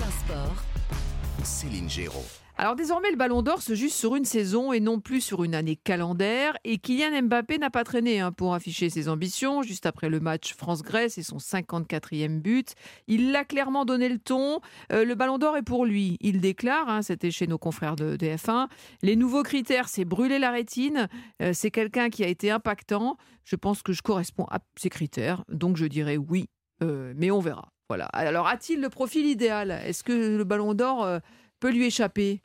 TF1 Sport. Céline Géraud. Alors désormais, le Ballon d'Or se juge sur une saison et non plus sur une année calendaire. Et Kylian Mbappé n'a pas traîné hein, pour afficher ses ambitions. Juste après le match France-Grèce et son 54e but, il l'a clairement donné le ton. Euh, le Ballon d'Or est pour lui. Il déclare, hein, c'était chez nos confrères de, de F1, les nouveaux critères, c'est brûler la rétine. Euh, c'est quelqu'un qui a été impactant. Je pense que je corresponds à ces critères, donc je dirais oui. Euh, mais on verra. Voilà. Alors a-t-il le profil idéal? Est-ce que le Ballon d'Or euh, peut lui échapper?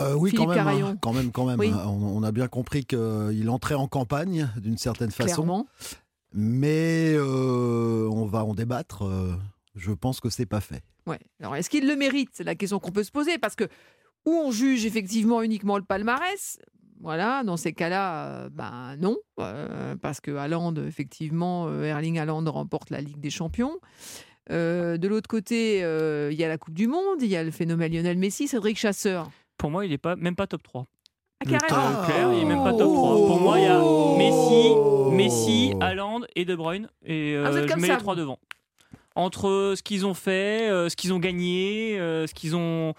Euh, oui, Philippe quand même, hein, quand même, quand même. Oui. hein. On, on a bien compris qu'il entrait en campagne d'une certaine façon, Clairement. mais euh, on va en débattre. je pense que c'est pas fait. Ouais. Alors, est-ce qu'il le mérite? C'est la question qu'on peut se poser parce que où on juge effectivement uniquement le palmarès? Voilà, dans ces cas-là, euh, ben non, euh, parce que Haaland, effectivement, euh, Erling Haaland remporte la Ligue des Champions. Euh, de l'autre côté, euh, il y a la Coupe du Monde, il y a le phénomène Lionel Messi, Cédric Chasseur. Pour moi, il est pas, même pas top 3. Ah, carrément. clair, il est même pas top 3. Pour moi, il y a Messi, Messi, Haaland et De Bruyne. Et euh, Ah, je mets ça, les trois devant. Entre ce qu'ils ont fait, ce qu'ils ont gagné, ce qu'ils ont.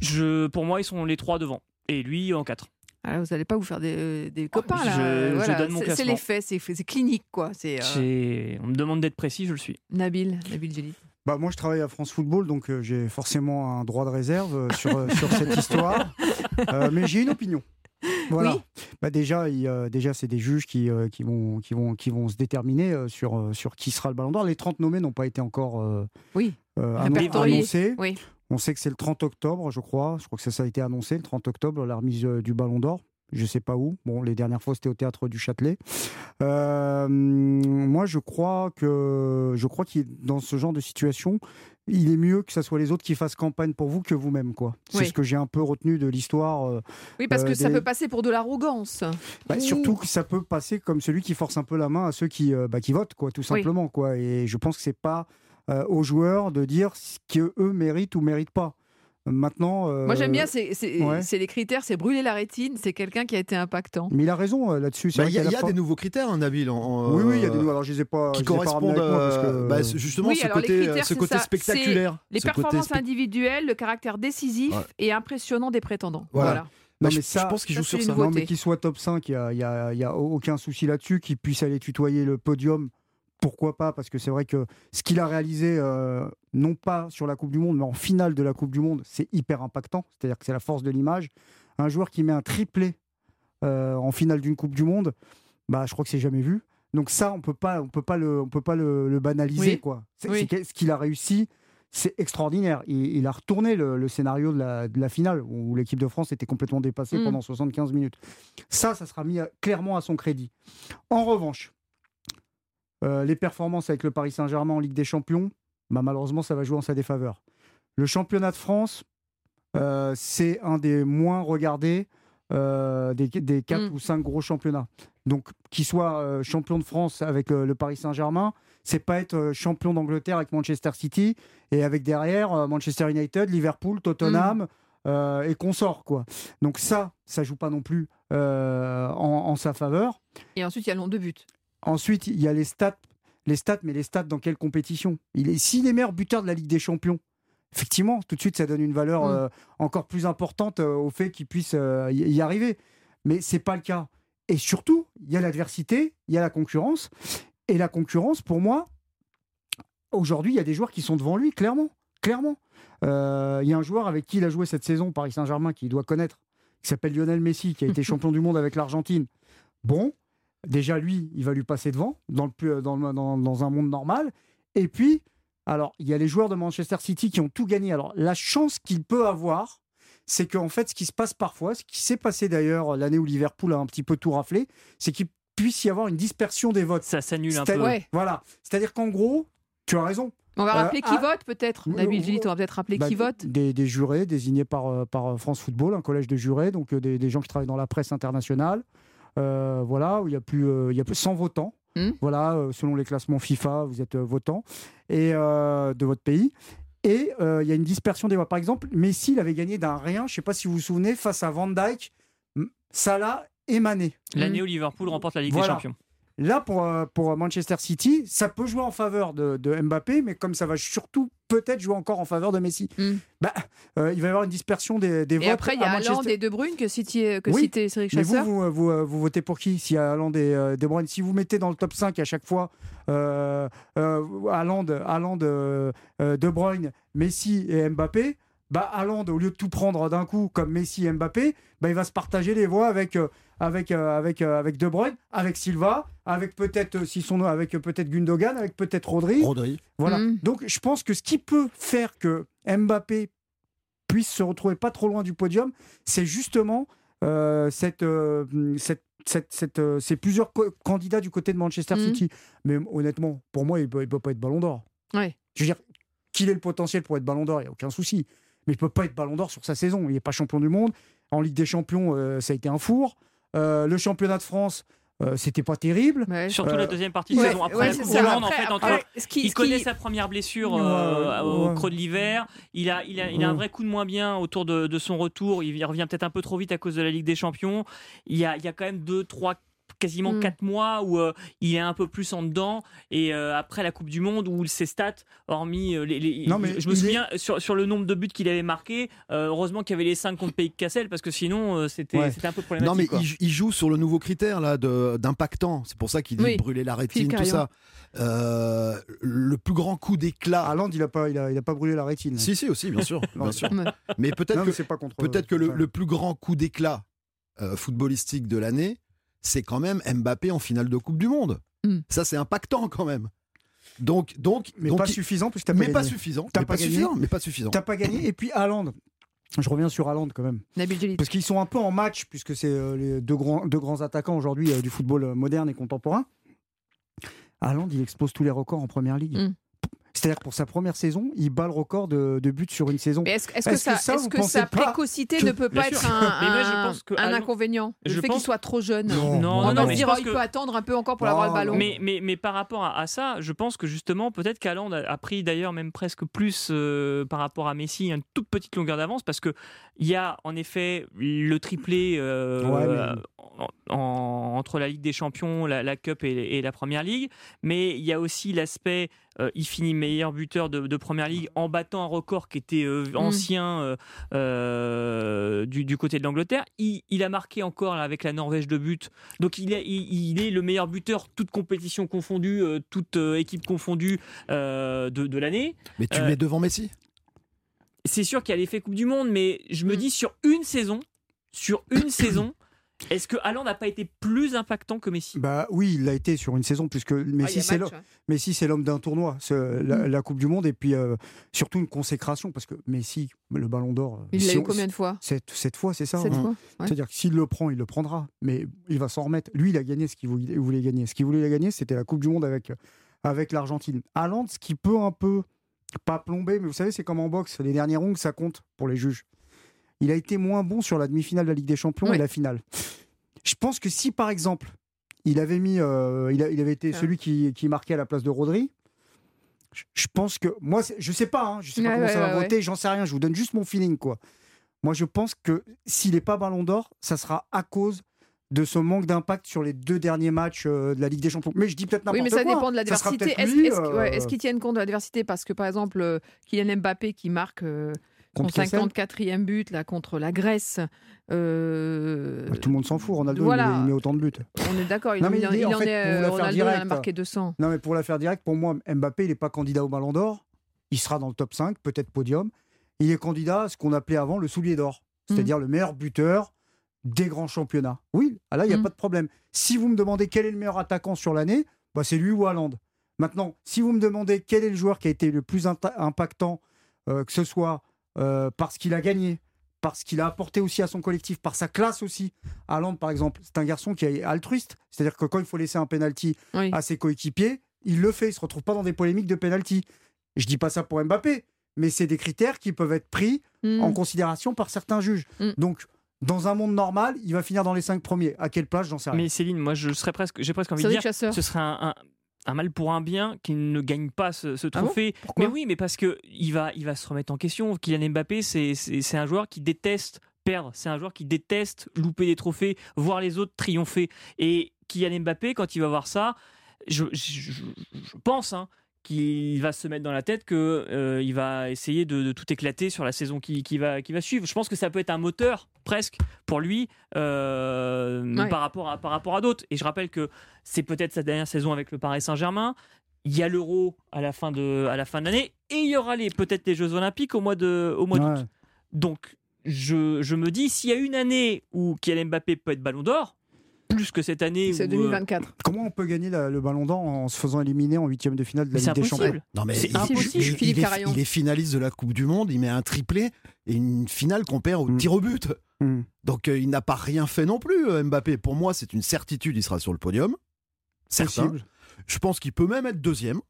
Je, pour moi, ils sont les trois devant. Et lui en 4. Ah, vous n'allez pas vous faire des, des copains là. je voilà. donne mon C'est- les faits, c'est clinique quoi. Euh, On me demande d'être précis, je le suis. Nabil, Nabil Jelly. Bah, moi, je travaille à France Football, donc euh, j'ai forcément un droit de réserve euh, sur, sur cette histoire. Euh, mais j'ai une opinion. Voilà. Oui. Bah, déjà, il, euh, déjà c'est des juges qui, euh, qui, vont, qui, vont, qui vont se déterminer euh, sur, euh, sur qui sera le ballon d'or. Les 30 nommés n'ont pas été encore euh, Oui. euh, annoncés. Oui. On sait que c'est le 30 octobre, je crois. Je crois que ça, ça a été annoncé, le 30 octobre, la remise euh, du ballon d'or. Je sais pas où. Bon, les dernières fois, c'était au théâtre du Châtelet. Euh, moi, je crois que je crois qu'il dans ce genre de situation, il est mieux que ce soit les autres qui fassent campagne pour vous que vous-même, quoi. C'est Oui. ce que j'ai un peu retenu de l'histoire. euh, Oui, parce Euh, que ça peut passer pour de l'arrogance. bah, surtout que ça peut passer comme celui qui force un peu la main à ceux qui, bah, qui votent, quoi, tout Oui. simplement, quoi. Et je pense que c'est pas euh, aux joueurs de dire ce que eux méritent ou méritent pas. Maintenant, euh, Moi j'aime bien, c'est ouais. les critères, c'est brûler la rétine, c'est quelqu'un qui a été impactant. Mais il a raison euh, là-dessus. Bah, Il y a, y des nouveaux critères, hein, Nabil. en- Oui, oui, il y a des nouveaux. Alors, je les ai pas. qui correspondent euh, bah, justement Oui, ce côté, critères, ce c'est côté ça. spectaculaire. Les ce performances individuelles, le caractère décisif Ouais. et impressionnant des prétendants. Voilà. Voilà. Non, Bah, mais je, ça- je pense qu'il joue sur ça. Non, mais qu'il soit top 5, il n'y a aucun souci là-dessus. Qu'il puisse aller tutoyer le podium, pourquoi pas Parce que c'est vrai que ce qu'il a réalisé, euh, non pas sur la Coupe du Monde, mais en finale de la Coupe du Monde, c'est hyper impactant. C'est-à-dire que c'est la force de l'image. Un joueur qui met un triplé euh, en finale d'une Coupe du Monde, bah, je crois que c'est jamais vu. Donc ça, on peut pas, on peut pas le, on peut pas le, le banaliser, Oui. quoi. Oui. ce qu'il a réussi, c'est extraordinaire. Il, il a retourné le, le scénario de la, de la finale où l'équipe de France était complètement dépassée Mm. pendant 75 minutes. Ça, ça sera mis à- clairement à son crédit. En revanche, euh, les performances avec le Paris Saint-Germain en Ligue des Champions, bah, malheureusement, ça va jouer en sa défaveur. Le championnat de France, euh, c'est un des moins regardés euh, des, des quatre Mm. ou cinq gros championnats. Donc, qu'il soit champion de France avec le Paris Saint-Germain, c'est pas être champion d'Angleterre avec Manchester City et avec derrière Manchester United, Liverpool, Tottenham euh, et consorts, quoi. Donc ça, ça joue pas non plus euh, en, en sa faveur. Et ensuite, il y a le nombre de buts. Ensuite, il y a les stats. Les stats, mais les stats dans quelle compétition? Il est s'il est meilleur buteur de la Ligue des Champions. Effectivement, tout de suite, ça donne une valeur Mm. euh, encore plus importante euh, au fait qu'il puisse euh, y arriver. Mais c'est pas le cas. Et surtout, il y a l'adversité, il y a la concurrence. Et la concurrence, pour moi, aujourd'hui, il y a des joueurs qui sont devant lui, clairement. Clairement. Il y a un joueur avec qui il a joué cette saison, Paris Saint-Germain, qui doit connaître, qui s'appelle Lionel Messi, qui a été champion du monde avec l'Argentine. Bon, déjà, lui, il va lui passer devant, dans, le, plus- dans, le- dans- dans un monde normal. Et puis, alors, il y a les joueurs de Manchester City qui ont tout gagné. Alors, la chance qu'il peut avoir, c'est qu'en fait, ce qui se passe parfois, ce qui s'est passé d'ailleurs l'année où Liverpool a un petit peu tout raflé, c'est qu'il puisse y avoir une dispersion des votes. Ça s'annule un C'est- peu. Ouais. Voilà. C'est-à-dire qu'en gros, tu as raison. On va Euh, rappeler qui ah, vote peut-être. euh, Nabil euh, Gillit, on va peut-être rappeler Bah, qui vote. des, des jurés désignés par, euh, par France Football, un collège de jurés, donc euh, des, des gens qui travaillent dans la presse internationale. Euh, voilà, où il y a plus, euh, il y a plus 100 votants. Hmm. Voilà, euh, selon les classements FIFA, vous êtes euh, votant et euh, de votre pays. Et euh, il y a une dispersion des voix. Par exemple, Messi il avait gagné d'un rien, je ne sais pas si vous vous souvenez, face à Van Dijk, Salah et Mané. L'année où Liverpool remporte la Ligue Voilà. des Champions. Là, pour, euh, pour Manchester City, ça peut jouer en faveur de, de Mbappé, mais comme ça va surtout peut-être jouer encore en faveur de Messi, Mm. bah, euh, il va y avoir une dispersion des, des votes. Et après, il y a Haaland et De Bruyne que citait, que Oui, citait Cédric Mais vous, vous, vous, euh, vous votez pour qui Si Haaland et euh, De Bruyne, si vous mettez dans le top 5 à chaque fois euh, euh, Haaland, Haaland euh, euh, De Bruyne, Messi et Mbappé, bah Haaland, au lieu de tout prendre d'un coup comme Messi et Mbappé, bah, il va se partager les voix avec, euh, avec, euh, avec, euh, avec De Bruyne, avec Silva, avec peut-être euh, si son- avec euh, peut-être Gundogan, avec peut-être Rodri. Rodri. Voilà. Mm. Donc je pense que ce qui peut faire que Mbappé puisse se retrouver pas trop loin du podium, c'est justement euh, cette, euh, cette, cette, cette, euh, ces plusieurs candidats du côté de Manchester Mhm. City. Mais honnêtement, pour moi, il ne peut, pas être ballon d'or. Ouais. Je veux dire, qu'il ait le potentiel pour être ballon d'or, il n'y a aucun souci. Mais il ne peut pas être ballon d'or sur sa saison. Il n'est pas champion du monde. En Ligue des Champions, euh, ça a été un four. Euh, le championnat de France, euh, c'était pas terrible. Ouais. Surtout Euh, la deuxième partie de ouais, saison. Après Ouais, en fait, Il connaît qui- sa première blessure Ouais, euh, au creux de l'hiver. Il a, il, a, il a un vrai coup de moins bien autour de, de son retour. Il revient peut-être un peu trop vite à cause de la Ligue des Champions. Il y a, il y a quand même deux, trois, quasiment Mm. quatre mois où euh, il est un peu plus en dedans. Et euh, après la Coupe du Monde, où ses stats, hormis euh, les. les- Non, mais je me est- souviens sur, sur le nombre de buts qu'il avait marqué. euh, heureusement qu'il y avait les 5 contre Pays de Cassel parce que sinon euh, c'était Ouais. un peu problématique. Non, mais quoi. il, il joue sur le nouveau critère là de- d'impactant. C'est pour ça qu'il dit Oui. brûler la rétine, tout ça. Euh, le plus grand coup d'éclat. Haaland, il n'a pas, il a, il a pas brûlé la rétine. Si, si, aussi, bien sûr. Non, bien sûr. Mais peut-être que, c'est pas contre. peut-être que le, plus grand coup d'éclat euh, footballistique de l'année, c'est quand même Mbappé en finale de Coupe du Monde. Mm. Ça, c'est impactant quand même. Donc, donc, Mais donc, pas il- suffisant parce que t'as mais pas pas gagné. suffisant. T'as mais pas pas, suffisant. Mais pas suffisant. T'as pas gagné. Et puis Haaland. Je reviens sur Haaland quand même. Parce qu'ils sont un peu en match, puisque c'est euh, les deux grands, deux grands attaquants aujourd'hui euh, du football moderne et contemporain. Haaland, il explose tous les records en première ligue. Mm. C'est-à-dire que pour sa première saison, il bat le record de, de buts sur une saison. Est-ce que, que ça, est-ce vous que sa précocité que- ne peut pas Bien être sûr. un, Mais moi, je un- pense que un Haaland- inconvénient? Le je fait qu'il pense- soit trop jeune. Non, Non, On non, mais se dire, il que- peut attendre un peu encore pour Non, avoir le ballon. Mais, mais, mais par rapport à, à ça, je pense que justement, peut-être qu'Haaland a, pris d'ailleurs même presque plus euh, par rapport à Messi, une toute petite longueur d'avance, parce qu'il y a en effet le triplé euh, Ouais, mais- en- en- entre la Ligue des Champions, la, la Cup et, et la Première Ligue, mais il y a aussi l'aspect, euh, il finit meilleur buteur de, de Première Ligue en battant un record qui était euh, ancien euh, euh, du, du côté de l'Angleterre. Il, il a marqué encore là, avec la Norvège de but donc il est, il, il est le meilleur buteur, toute compétition confondue, euh, toute euh, équipe confondue euh, de, de l'année. Mais tu Euh, le mets devant Messi? C'est sûr qu'il y a l'effet Coupe du Monde, mais je me Mm. dis sur une saison, sur une saison, est-ce que Haaland n'a pas été plus impactant que Messi? Bah oui, il l'a été sur une saison, puisque Ah, Messi, c'est l'homme. Messi, c'est l'homme d'un tournoi, c'est la, la Coupe du Monde, et puis euh, surtout une consécration, parce que Messi, le Ballon d'Or, euh, Il si l'a eu on- combien de fois? cette, cette fois, c'est ça Cette hein. fois Ouais. C'est-à-dire que s'il le prend, il le prendra, mais il va s'en remettre. Lui, il a gagné ce qu'il voulait, gagner. Ce qu'il voulait gagner, c'était la Coupe du Monde avec, avec l'Argentine. Haaland, ce qui peut un peu, pas plomber, mais vous savez, c'est comme en boxe, les derniers ronds, ça compte pour les juges. Il a été moins bon sur la demi-finale de la Ligue des Champions et la finale. Je pense que si, par exemple, il avait mis, euh, il, a- il avait été celui qui, qui marquait à la place de Rodri, je- je pense que moi, je sais pas, hein, je sais pas Ouais, comment ouais, ça va voter, j'en sais rien, je vous donne juste mon feeling, quoi. Moi, je pense que s'il n'est pas Ballon d'Or, ça sera à cause de ce manque d'impact sur les deux derniers matchs euh, de la Ligue des Champions. Mais je dis peut-être Oui, n'importe mais quoi. ça dépend de l'adversité. peut-être Est-ce ouais, euh, qu'ils tiennent compte de l'adversité Parce que, par exemple, Kylian Mbappé qui marque euh, son contre Kessel 54e but là, contre la Grèce. euh, Bah, Tout le monde s'en fout, Ronaldo, Voilà. il, met autant de buts. on est d'accord, il, Non, il en- il est- il en en fait, est. euh, Ronaldo il en a direct, marqué 200. Non, mais pour la faire direct, pour moi, Mbappé, il n'est pas candidat au Ballon d'Or. Il sera dans le top 5, peut-être podium. Il est candidat à ce qu'on appelait avant le soulier d'or, c'est-à-dire le meilleur buteur des grands championnats. Oui, ah là, il n'y a Mhm. pas de problème. Si vous me demandez quel est le meilleur attaquant sur l'année, bah, c'est lui ou Haaland. Maintenant, si vous me demandez quel est le joueur qui a été le plus impactant, euh, que ce soit euh, parce qu'il a gagné, parce qu'il a apporté aussi à son collectif, par sa classe aussi. Haaland, par exemple, c'est un garçon qui est altruiste, c'est-à-dire que quand il faut laisser un penalty Oui. à ses coéquipiers, il le fait, il se retrouve pas dans des polémiques de penalty. Je dis pas ça pour Mbappé, mais c'est des critères qui peuvent être pris Mm. en considération par certains juges. Mm. Donc, dans un monde normal, il va finir dans les cinq premiers. À quelle place, j'en sais rien. Mais Céline, moi je serais presque, j'ai presque envie de dire, Chasseur. ce serait un, un- un mal pour un bien qu'il ne gagne pas ce, ce Ah bon trophée. Mais oui, mais parce que il va, il va se remettre en question. Kylian Mbappé, c'est un joueur qui déteste perdre. C'est un joueur qui déteste louper des trophées, voir les autres triompher. Et Kylian Mbappé, quand il va voir ça, je, je- je- je pense hein, qu'il va se mettre dans la tête qu'il il va essayer de, de tout éclater sur la saison qui, qui va, qui va suivre. Je pense que ça peut être un moteur presque pour lui euh, Ouais. par rapport à, par rapport à d'autres. Et je rappelle que c'est peut-être sa dernière saison avec le Paris Saint-Germain. Il y a l'Euro à la fin de à la fin de l'année et il y aura les peut-être les Jeux Olympiques au mois de au mois d'août. Donc, je, je me dis, s'il y a une année où Kylian Mbappé peut être ballon d'or, plus que cette année C'est où, euh, 2024. Comment on peut gagner la- le ballon d'or en se faisant éliminer en huitième de finale de la mais c'est Ligue des Champions impossible. Non mais C'est il, impossible, il- Philippe il est, Carayon. il est finaliste de la Coupe du Monde, il met un triplé et une finale qu'on perd au Mm. tir au but. Hmm. Donc euh, il n'a pas rien fait non plus, euh, Mbappé. Pour moi, c'est une certitude, il sera sur le podium. Certain. Possible. Je pense qu'il peut même être deuxième.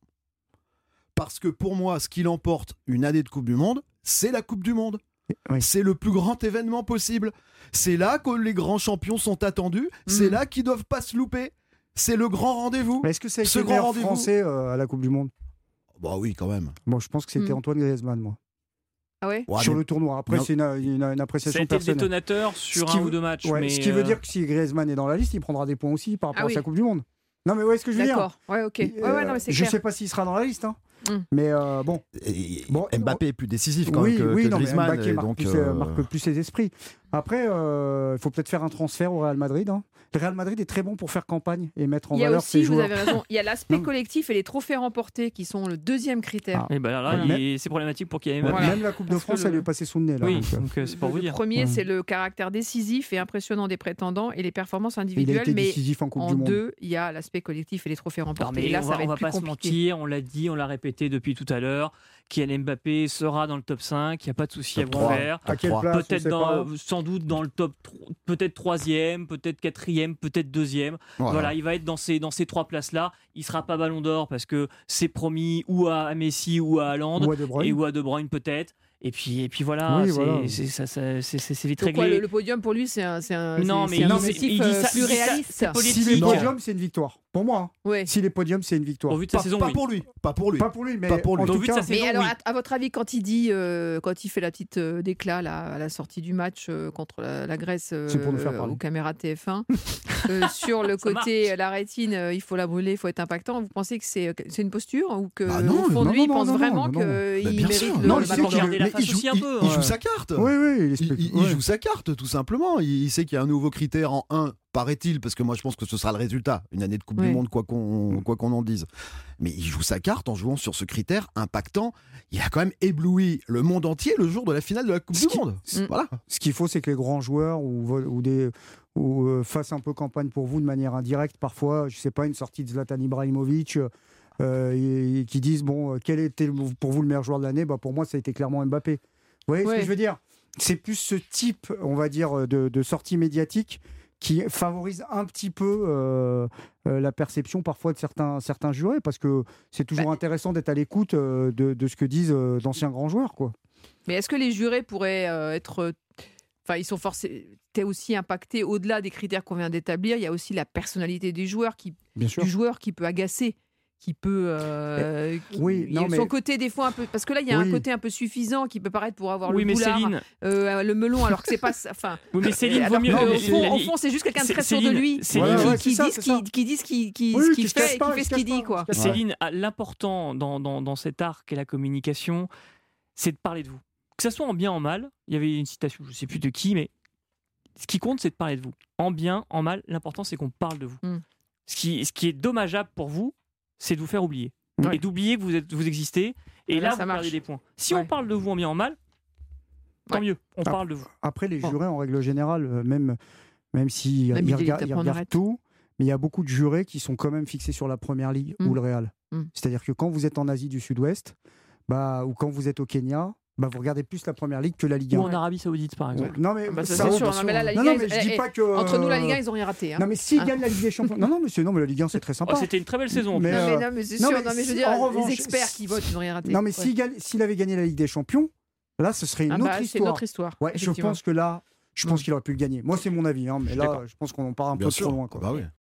Parce que pour moi, ce qu'il emporte une année de Coupe du Monde, c'est la Coupe du Monde. Oui. C'est le plus grand événement possible. C'est là que les grands champions sont attendus. C'est Mhm. là qu'ils doivent pas se louper. C'est le grand rendez-vous. Est-ce que a Ce grand rendez-vous. français euh, à la Coupe du Monde? Bah oui, quand même. Bon, je pense que c'était Hmm. Antoine Griezmann, moi. Ah ouais? Ouais, sur mais- le tournoi. Après, c'est une, une- une Ça a appréciation été personnelle. détonateur sur Ce un veut- ou deux matchs. Ouais, mais, ce qui veut euh, dire que si Griezmann est dans la liste, il prendra des points aussi par rapport Ah à sa Coupe du Monde. Non, mais ouais, ce que je veux dire. D'accord. Ouais, ok. Ouais, Euh, ouais, non, mais c'est je clair. sais pas s'il sera dans la liste, hein. Hmm. mais euh, bon. Et- Bon, Mbappé est plus décisif quand oui, même que, oui, que non, Griezmann. Mbappé et marque, donc, plus, euh, euh, marque plus les esprits. Après, euh, il faut peut-être faire un transfert au Real Madrid. hein. Le Real Madrid est très bon pour faire campagne et mettre en Il y a valeur aussi, ses vous joueurs. avez raison, il y a l'aspect Non. collectif et les trophées remportés qui sont le deuxième critère. Ah. Et ben là, c'est problématique pour Kylian Ouais, Mbappé. Voilà. Même la Coupe de Parce France, le- elle lui est passée sous le nez. Là, Oui, donc, euh, donc euh, c'est pour le vous dire. premier, Mm. c'est le caractère décisif et impressionnant des prétendants et les performances il a individuelles. été Mais décisif en Coupe en du Monde. deux, il y a l'aspect collectif et les trophées Non, remportés. mais et là, on ça va, va va plus pas se compliqué. mentir, on l'a dit, on l'a répété depuis tout à l'heure. Kylian Mbappé sera dans le top 5, il n'y a pas de souci à vous 3. faire. À quelle Trois. place on Peut-être dans, sans doute dans le top, peut-être troisième, peut-être quatrième, peut-être deuxième. voilà. Voilà. il va être dans ces, dans ces trois places-là. Il sera pas Ballon d'Or parce que c'est promis ou à Messi ou à Haaland Ou à De Bruyne. et ou à De Bruyne peut-être. Et puis, et puis voilà, Oui, c'est voilà. vite Donc, quoi, réglé. le, le podium pour lui, c'est un, c'est un, Non, mais c'est un il- objectif il dit euh, ça- plus il dit ça- réaliste. c'est politique. Si les Non. podiums, c'est une victoire. Pour moi, hein. Ouais. si les podiums, c'est une victoire. Au vu de sa pas, saison, pas oui. pour lui. Pas pour lui. Pas pour lui, mais Pas pour lui. en Au tout cas, Mais saison, alors, oui. à, à votre avis, quand il dit, euh, quand il fait la petite euh, déclat là, à la sortie du match euh, contre la, la Grèce euh, C'est pour nous faire parler. aux caméras TF1, euh, sur le côté la rétine, euh, il faut la brûler, il faut être impactant. Vous pensez que c'est c'est une posture ou que Ah non, au fond non, de lui, il pense non, vraiment qu'il Bah, mérite le, Non, le il la il joue, aussi un il- peu, il joue sa carte. Oui, oui, il joue sa carte, tout simplement. Il, il sait qu'il y a un nouveau critère en 1, paraît-il, parce que moi je pense que ce sera le résultat. Une année de Coupe Oui. du Monde, quoi qu'on quoi qu'on en dise. Mais il joue sa carte en jouant sur ce critère impactant. Il a quand même ébloui le monde entier le jour de la finale de la Coupe Ce du qui- Monde. Mm. Voilà. Ce qu'il faut, c'est que les grands joueurs ou, ou des ou euh, fassent un peu campagne pour vous de manière indirecte. Parfois, je sais pas, une sortie de Zlatan Ibrahimovic. euh, et, et qui disent bon, euh, quel était pour vous le meilleur joueur de l'année? Bah, Pour moi, ça a été clairement Mbappé. Vous voyez ce que je veux dire? C'est plus ce type, on va dire, de, de sortie médiatique qui favorise un petit peu euh, euh, la perception parfois de certains, certains jurés, parce que c'est toujours Bah, intéressant d'être à l'écoute euh, de, de ce que disent d'anciens grands joueurs. Quoi. Mais est-ce que les jurés pourraient être. Enfin, ils sont forcément aussi impactés au-delà des critères qu'on vient d'établir. Il y a aussi la personnalité des joueurs qui, Bien sûr. du joueur qui peut agacer, qui peut. euh, qui- oui, non, son mais- côté des fois un peu. Parce que là, il y a Oui. un côté un peu suffisant qui peut paraître pour avoir Oui, le mais boulard, Céline, euh, le melon, alors que c'est pas. ça. Enfin, oui, mais Céline, alors vaut mieux. que, mais- au fond, c'est juste quelqu'un de très sûr de Céline, lui, Céline, qui, Ouais, ouais, qui ça, dit, qui dit ce qu'il qui, Oui, qui fait, et qui ce qu'il dit, quoi. Céline, l'important dans, dans, dans cet art qu'est la communication, c'est de parler de vous. Que ça soit en bien, en mal. Il y avait une citation, je ne sais plus de qui, mais ce qui compte, c'est de parler de vous. En bien, en mal, l'important, c'est qu'on parle de vous. Mm. Ce, qui, ce qui est dommageable pour vous, c'est de vous faire oublier. Ouais. Et d'oublier que vous, êtes, vous existez. Et Ouais, là, là, ça vous marche. perdez des points. Si Ouais. on parle de vous en bien, en mal, tant Ouais. mieux. On Ah. parle de vous. Après, les Bon. jurés, en règle générale, euh, même, même s'ils Miguel, regardent, il ils regardent tout, mais il y a beaucoup de jurés qui sont quand même fixés sur la Première Ligue Mm. ou le Real. Mm. C'est-à-dire que quand vous êtes en Asie du Sud-Ouest, bah, ou quand vous êtes au Kenya, bah, vous regardez plus la Première Ligue que la Ligue 1. Ou en Arabie Saoudite, par exemple. Non, mais, Bah, ça, ça, c'est sûr. bien Non, mais là, la Ligue non, 1, mais je dis pas que. Entre nous, la Ligue 1, euh, ils ont rien raté. hein. Non, mais s'ils Hein. gagnent la Ligue des Champions. Non, non, monsieur, non, mais la Ligue 1, c'est très sympa. Oh, C'était une très belle saison. Mais. Non, euh, mais, non, mais c'est non, sûr. mais non, mais je veux dire, en les revanche, experts qui votent, ils n'ont rien raté. Non, mais s'il avait gagné la Ligue des Champions, là, ce serait une Ah autre bah, c'est une histoire. autre histoire. Ouais, je pense que là, je pense Mm. qu'il aurait pu le gagner. Moi, c'est mon avis, hein, mais là, je pense qu'on en part un peu trop loin. Quoi. Bah oui.